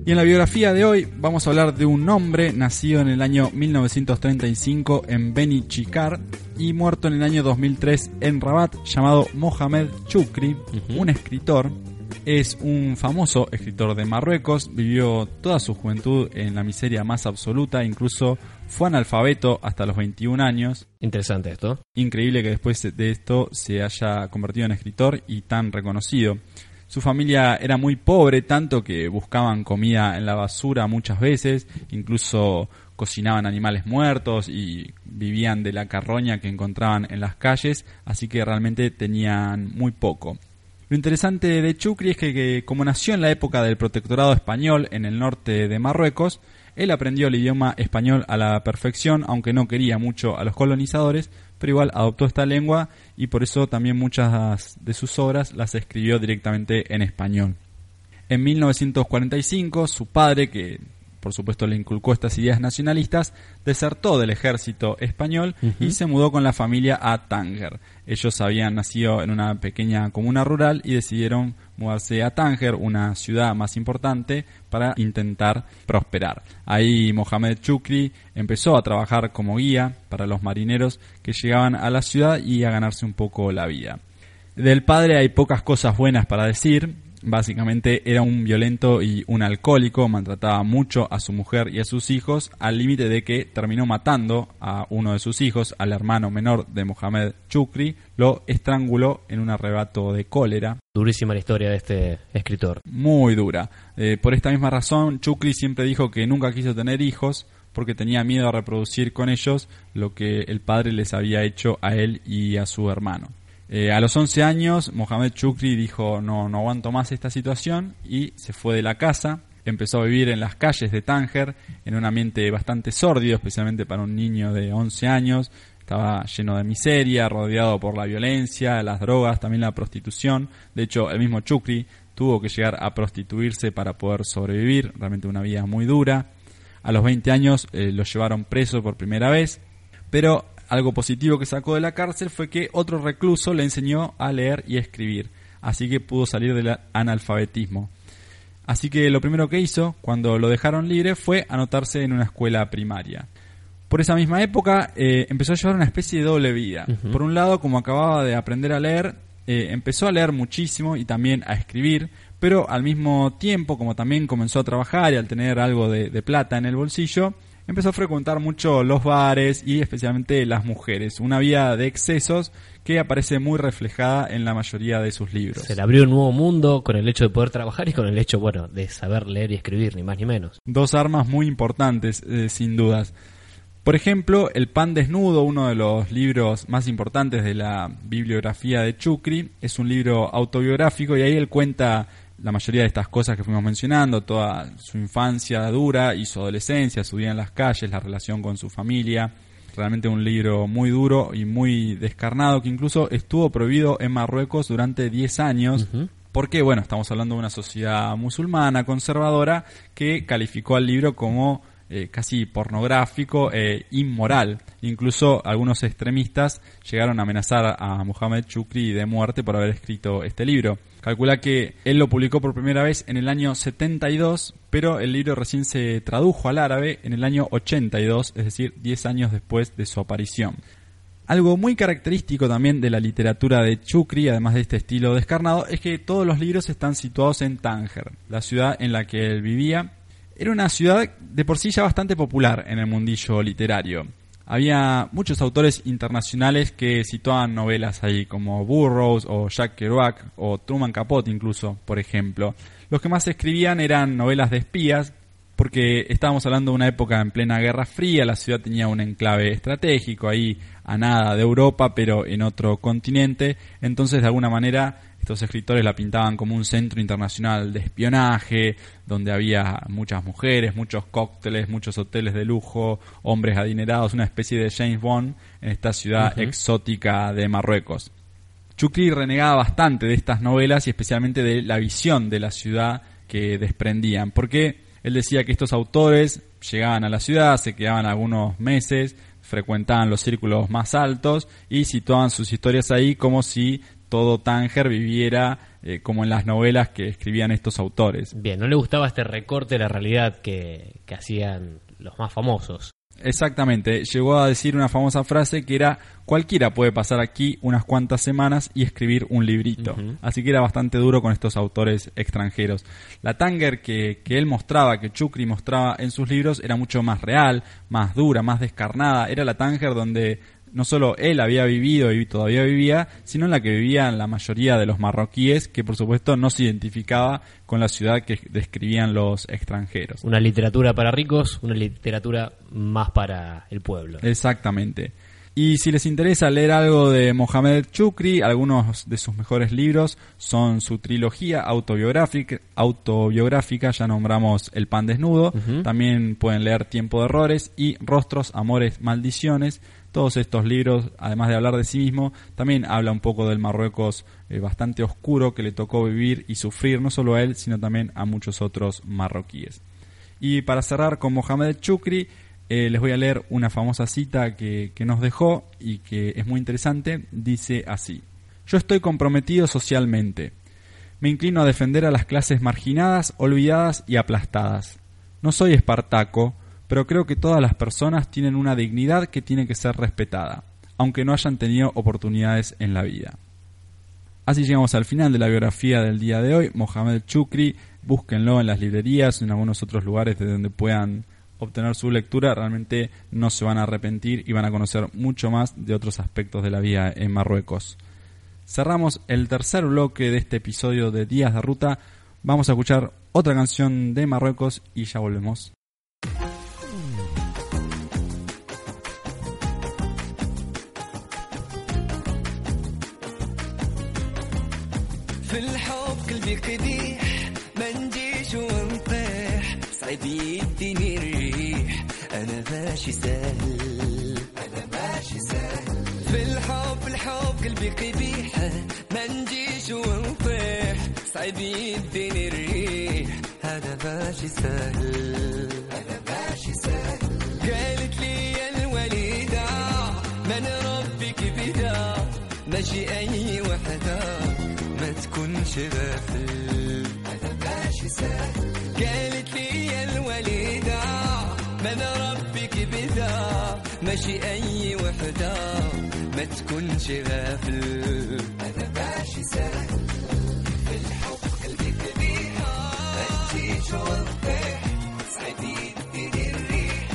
Y en la biografía de hoy vamos a hablar de un hombre nacido en el año 1935 en Beni Chikar y muerto en el año 2003 en Rabat llamado Mohamed Chukri, un escritor. Es un famoso escritor de Marruecos, vivió toda su juventud en la miseria más absoluta, incluso fue analfabeto hasta los 21 años. Interesante esto. Increíble que después de esto se haya convertido en escritor y tan reconocido. Su familia era muy pobre, tanto que buscaban comida en la basura muchas veces, incluso cocinaban animales muertos y vivían de la carroña que encontraban en las calles, así que realmente tenían muy poco. Lo interesante de Chucri es que, que, como nació en la época del protectorado español en el norte de Marruecos, él aprendió el idioma español a la perfección, aunque no quería mucho a los colonizadores, pero igual adoptó esta lengua y por eso también muchas de sus obras las escribió directamente en español. En 1945, su padre, que por supuesto le inculcó estas ideas nacionalistas, desertó del ejército español y se mudó con la familia a Tánger. Ellos habían nacido en una pequeña comuna rural y decidieron mudarse a Tánger, una ciudad más importante, para intentar prosperar. Ahí Mohamed Chukri empezó a trabajar como guía para los marineros que llegaban a la ciudad y a ganarse un poco la vida. Del padre hay pocas cosas buenas para decir, Básicamente era un violento y un alcohólico, maltrataba mucho a su mujer y a sus hijos, al límite de que terminó matando a uno de sus hijos, al hermano menor de Mohamed Chukri, lo estranguló en un arrebato de cólera. Durísima la historia de este escritor. Muy dura. Eh, por esta misma razón, Chukri siempre dijo que nunca quiso tener hijos porque tenía miedo a reproducir con ellos lo que el padre les había hecho a él y a su hermano. Eh, a los 11 años, Mohamed Chukri dijo no, no aguanto más esta situación y se fue de la casa. Empezó a vivir en las calles de Tánger, en un ambiente bastante sórdido, especialmente para un niño de 11 años. Estaba lleno de miseria, rodeado por la violencia, las drogas, también la prostitución. De hecho, el mismo Chukri tuvo que llegar a prostituirse para poder sobrevivir, realmente una vida muy dura. A los 20 años eh, lo llevaron preso por primera vez, pero algo positivo que sacó de la cárcel fue que otro recluso le enseñó a leer y escribir, así que pudo salir del analfabetismo. Así que lo primero que hizo, cuando lo dejaron libre, fue anotarse en una escuela primaria. Por esa misma época eh, empezó a llevar una especie de doble vida. Por un lado, como acababa de aprender a leer, eh, empezó a leer muchísimo y también a escribir, pero al mismo tiempo, como también comenzó a trabajar y al tener algo de plata en el bolsillo, empezó a frecuentar mucho los bares y especialmente las mujeres, una vida de excesos que aparece muy reflejada en la mayoría de sus libros. Se le abrió un nuevo mundo con el hecho de poder trabajar y con el hecho, bueno, de saber leer y escribir, ni más ni menos. Dos armas muy importantes, eh, sin dudas. Por ejemplo, El pan desnudo, uno de los libros más importantes de la bibliografía de Chukri, es un libro autobiográfico y ahí él cuenta la mayoría de estas cosas que fuimos mencionando, toda su infancia dura y su adolescencia, su vida en las calles, la relación con su familia. Realmente un libro muy duro y muy descarnado que incluso estuvo prohibido en Marruecos durante 10 años. Porque, bueno, estamos hablando de una sociedad musulmana, conservadora, que calificó al libro como eh, casi pornográfico e inmoral. Incluso algunos extremistas llegaron a amenazar a Mohamed Chukri de muerte por haber escrito este libro. Calcula que él lo publicó por primera vez en el año 72, pero el libro recién se tradujo al árabe en el año 82, es decir, 10 años después de su aparición. Algo muy característico también de la literatura de Chukri, además de este estilo descarnado, es que todos los libros están situados en Tánger, la ciudad en la que él vivía. Era una ciudad de por sí ya bastante popular en el mundillo literario. Había muchos autores internacionales que situaban novelas ahí, como Burroughs o Jack Kerouac o Truman Capote incluso, por ejemplo. Los que más escribían eran novelas de espías, porque estábamos hablando de una época en plena Guerra Fría, la ciudad tenía un enclave estratégico ahí a nada de Europa, pero en otro continente, entonces de alguna manera estos escritores la pintaban como un centro internacional de espionaje, donde había muchas mujeres, muchos cócteles, muchos hoteles de lujo, hombres adinerados, una especie de James Bond en esta ciudad exótica de Marruecos. Chukri renegaba bastante de estas novelas y especialmente de la visión de la ciudad que desprendían, porque él decía que estos autores llegaban a la ciudad, se quedaban algunos meses, frecuentaban los círculos más altos y situaban sus historias ahí como si todo Tánger viviera eh, como en las novelas que escribían estos autores. Bien, no le gustaba este recorte de la realidad que, que hacían los más famosos. Exactamente, llegó a decir una famosa frase que era cualquiera puede pasar aquí unas cuantas semanas y escribir un librito. Así que era bastante duro con estos autores extranjeros. La Tanger que, que él mostraba, que Chukri mostraba en sus libros, era mucho más real, más dura, más descarnada. Era la Tanger donde no solo él había vivido y todavía vivía, sino en la que vivían la mayoría de los marroquíes, que por supuesto no se identificaba con la ciudad que describían los extranjeros. Una literatura para ricos, una literatura más para el pueblo. Exactamente. Y si les interesa leer algo de Mohamed Chukri, algunos de sus mejores libros son su trilogía autobiográfica, autobiográfica ya nombramos El pan desnudo, también pueden leer Tiempo de errores y Rostros, amores, maldiciones, todos estos libros, además de hablar de sí mismo, también habla un poco del Marruecos eh, bastante oscuro que le tocó vivir y sufrir no solo a él, sino también a muchos otros marroquíes. Y para cerrar con Mohamed Chukri, eh, les voy a leer una famosa cita que, que nos dejó y que es muy interesante. Dice así, yo estoy comprometido socialmente. Me inclino a defender a las clases marginadas, olvidadas y aplastadas. No soy Espartaco, pero creo que todas las personas tienen una dignidad que tiene que ser respetada, aunque no hayan tenido oportunidades en la vida. Así llegamos al final de la biografía del día de hoy, Mohamed Chukri, búsquenlo en las librerías, en algunos otros lugares de donde puedan obtener su lectura, realmente no se van a arrepentir y van a conocer mucho más de otros aspectos de la vida en Marruecos. Cerramos el tercer bloque de este episodio de Días de Ruta. Vamos a escuchar otra canción de Marruecos y ya volvemos. ماشي سهل. أنا ماشي سهل. في الحب الحب قلبي قبيح ما نجيش ونطيح. صعيب يديني الريح. أنا ماشي سهل. أنا ماشي سهل. قالت لي الوليدة من ربك بدا؟ ماشي أي وحدة؟ ما تكونش غافل أنا ماشي سهل. قالت ماشي أي وحدة ما تكونش غافل. أنا ماشي سهل في الحب قلبي كبير. ما تجيش وتطيح صعب يديني الريح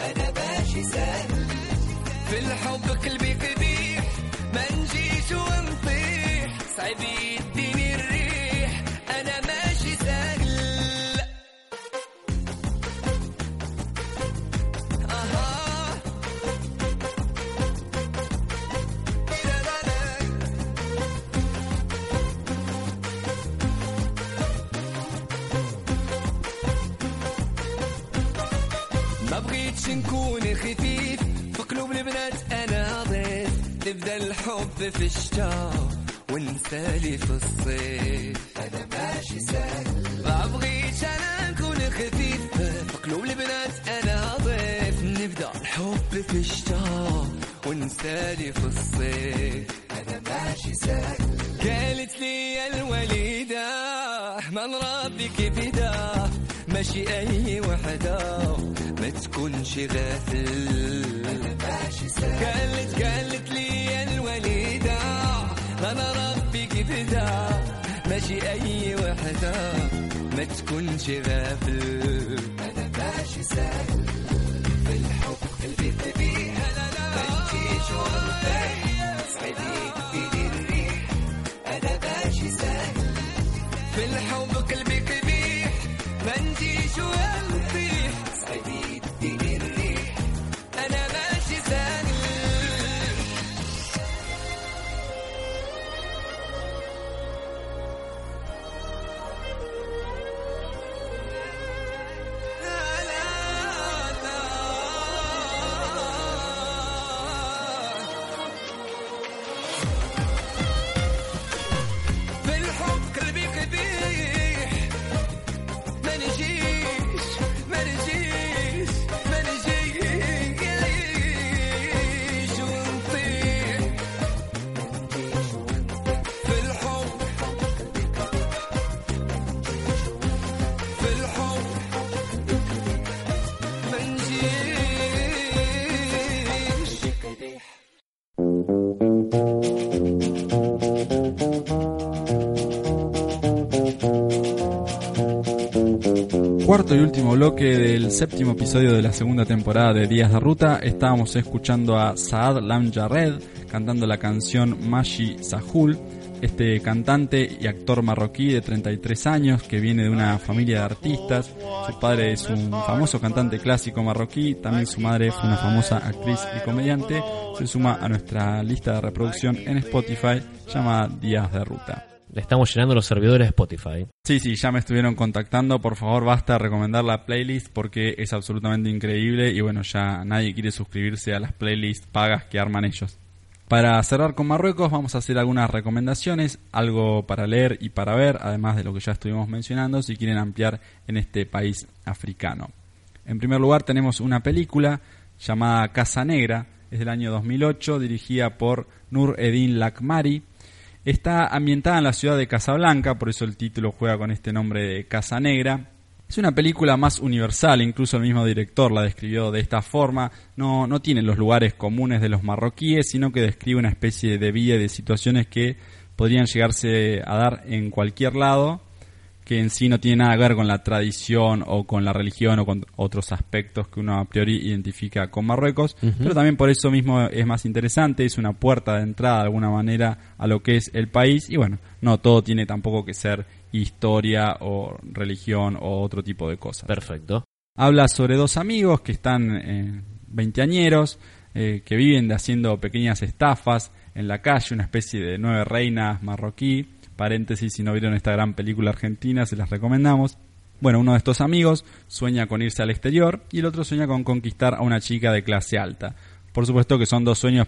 أنا ماشي سهل في الحب قلبي كبير. ما نجيش ونطيح صعب الحب في الشتاء ونسالي في الصيف. أنا ماشي سهل. ما بغيتش أنا نكون خفيف. في قلوب البنات أنا ضيف. نبدأ الحب في الشتاء ونسالي في الصيف. أنا قالت لي يا الوليدة من ربك فدا ماشي أي وحدة ما تكونش غافل. قالت قالت لي الوليدة من ربك فدا ماشي أي وحدة ما تكونش غافل. أنا ماشي في الحب قلبي تبيه ما تجيش أنا joelho. Cuarto y último bloque del séptimo episodio de la segunda temporada de Días de Ruta, estábamos escuchando a Saad Lam Jared cantando la canción Mashi Sahul, este cantante y actor marroquí de 33 años que viene de una familia de artistas. Su padre es un famoso cantante clásico marroquí, también su madre fue una famosa actriz y comediante. Se suma a nuestra lista de reproducción en Spotify llamada Días de Ruta. Le estamos llenando los servidores de Spotify. Sí, sí, ya me estuvieron contactando. Por favor, basta recomendar la playlist porque es absolutamente increíble y bueno, ya nadie quiere suscribirse a las playlists pagas que arman ellos. Para cerrar con Marruecos vamos a hacer algunas recomendaciones, algo para leer y para ver, además de lo que ya estuvimos mencionando, si quieren ampliar en este país africano. En primer lugar tenemos una película llamada Casa Negra, es del año 2008, dirigida por Nur Edin Lakmari. Está ambientada en la ciudad de Casablanca, por eso el título juega con este nombre de Casa Negra. Es una película más universal, incluso el mismo director la describió de esta forma. No, no tiene los lugares comunes de los marroquíes, sino que describe una especie de vida y de situaciones que podrían llegarse a dar en cualquier lado, que en sí no tiene nada que ver con la tradición o con la religión o con otros aspectos que uno a priori identifica con Marruecos, pero también por eso mismo es más interesante, es una puerta de entrada de alguna manera a lo que es el país y bueno, no todo tiene tampoco que ser historia o religión o otro tipo de cosas. Perfecto. Habla sobre dos amigos que están eh, veinteañeros, eh, que viven de haciendo pequeñas estafas en la calle, una especie de nueve reinas marroquí. Paréntesis, si no vieron esta gran película argentina, se las recomendamos. Bueno, uno de estos amigos sueña con irse al exterior y el otro sueña con conquistar a una chica de clase alta. Por supuesto que son dos sueños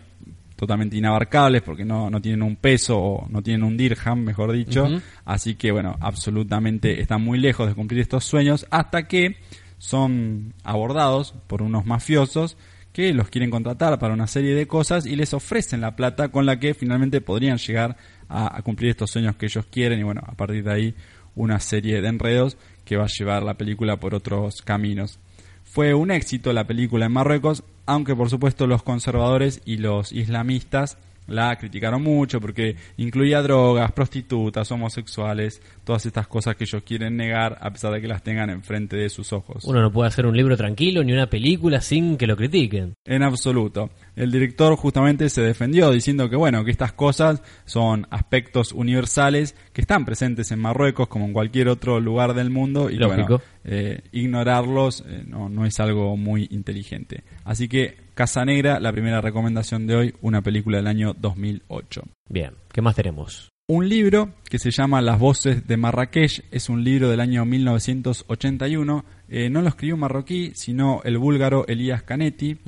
totalmente inabarcables porque no, no tienen un peso o no tienen un dirham, mejor dicho. Así que, bueno, absolutamente están muy lejos de cumplir estos sueños hasta que son abordados por unos mafiosos que los quieren contratar para una serie de cosas y les ofrecen la plata con la que finalmente podrían llegar a, cumplir estos sueños que ellos quieren y bueno, a partir de ahí una serie de enredos que va a llevar la película por otros caminos. Fue un éxito la película en Marruecos, aunque por supuesto los conservadores y los islamistas la criticaron mucho porque incluía drogas, prostitutas, homosexuales, todas estas cosas que ellos quieren negar a pesar de que las tengan enfrente de sus ojos. Uno no puede hacer un libro tranquilo ni una película sin que lo critiquen. En absoluto. El director justamente se defendió diciendo que bueno, que estas cosas son aspectos universales que están presentes en Marruecos como en cualquier otro lugar del mundo y Lógico. bueno, eh, ignorarlos eh, no, no es algo muy inteligente. Así que Casa Negra, la primera recomendación de hoy, una película del año 2008. Bien, ¿qué más tenemos? Un libro que se llama Las voces de Marrakech es un libro del año 1981. Eh, no lo escribió un marroquí, sino el búlgaro Elías Canetti.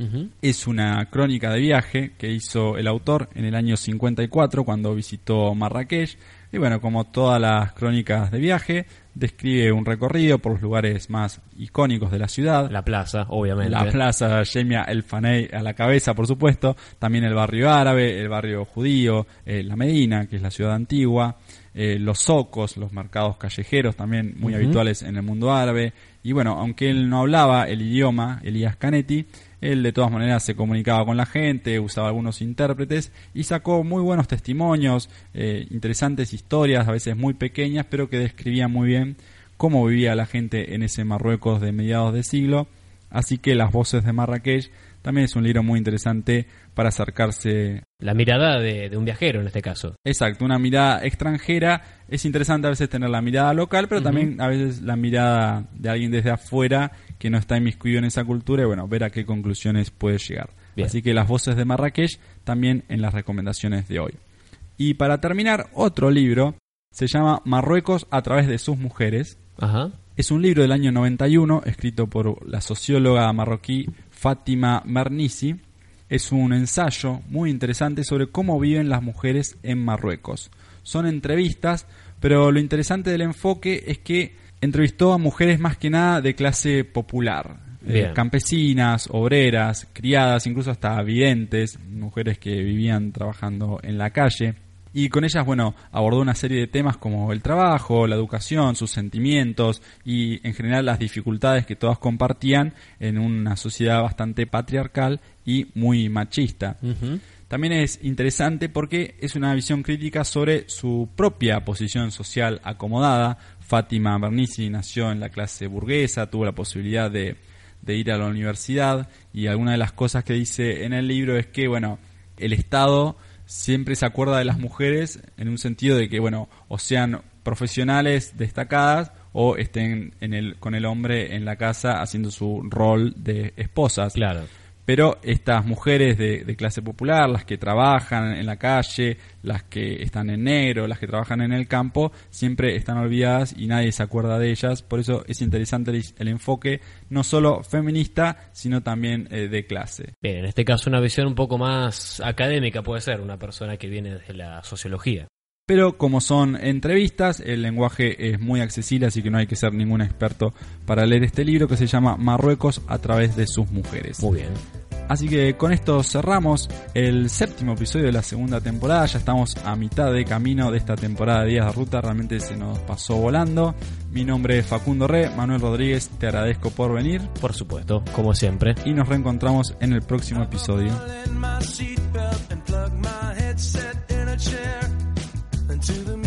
Es una crónica de viaje que hizo el autor en el año 54 cuando visitó Marrakech. Y bueno, como todas las crónicas de viaje, describe un recorrido por los lugares más icónicos de la ciudad. La plaza, obviamente. La plaza Yemia El Faney a la cabeza, por supuesto. También el barrio árabe, el barrio judío, eh, la Medina, que es la ciudad antigua. eh, los socos, los mercados callejeros, también muy habituales en el mundo árabe. Y bueno, aunque él no hablaba el idioma, Elías Canetti, él de todas maneras se comunicaba con la gente, usaba algunos intérpretes y sacó muy buenos testimonios, eh, interesantes historias, a veces muy pequeñas, pero que describían muy bien cómo vivía la gente en ese Marruecos de mediados de siglo. Así que Las Voces de Marrakech también es un libro muy interesante para acercarse. La mirada de, de un viajero en este caso. Exacto, una mirada extranjera. Es interesante a veces tener la mirada local, pero también a veces la mirada de alguien desde afuera que no está inmiscuido en esa cultura y bueno, ver a qué conclusiones puede llegar. Bien. Así que Las Voces de Marrakech también en las recomendaciones de hoy. Y para terminar, otro libro se llama Marruecos a través de sus mujeres. Ajá. Es un libro del año 91 escrito por la socióloga marroquí Fátima Mernissi. Es un ensayo muy interesante sobre cómo viven las mujeres en Marruecos. Son entrevistas, pero lo interesante del enfoque es que entrevistó a mujeres más que nada de clase popular. eh, campesinas, obreras, criadas, incluso hasta videntes, mujeres que vivían trabajando en la calle. Y con ellas, bueno, abordó una serie de temas como el trabajo, la educación, sus sentimientos y en general las dificultades que todas compartían en una sociedad bastante patriarcal y muy machista. También es interesante porque es una visión crítica sobre su propia posición social acomodada. Fátima Bernisi nació en la clase burguesa, tuvo la posibilidad de, de ir a la universidad y alguna de las cosas que dice en el libro es que, bueno, el Estado siempre se acuerda de las mujeres en un sentido de que, bueno, o sean profesionales destacadas o estén en el, con el hombre en la casa haciendo su rol de esposas. Claro. Pero estas mujeres de, clase popular, las que trabajan en la calle, las que están en negro, las que trabajan en el campo, siempre están olvidadas y nadie se acuerda de ellas. Por eso es interesante el, el enfoque no solo feminista, sino también eh, de clase. Bien, en este caso una visión un poco más académica puede ser, una persona que viene desde la sociología. Pero como son entrevistas, el lenguaje es muy accesible, así que no hay que ser ningún experto para leer este libro que se llama Marruecos a través de sus mujeres. Muy bien. Así que con esto cerramos el séptimo episodio de la segunda temporada. Ya estamos a mitad de camino de esta temporada de Días de Ruta. Realmente se nos pasó volando. Mi nombre es Facundo Re. Manuel Rodríguez, te agradezco por venir. Por supuesto, como siempre. Y nos reencontramos en el próximo episodio. to the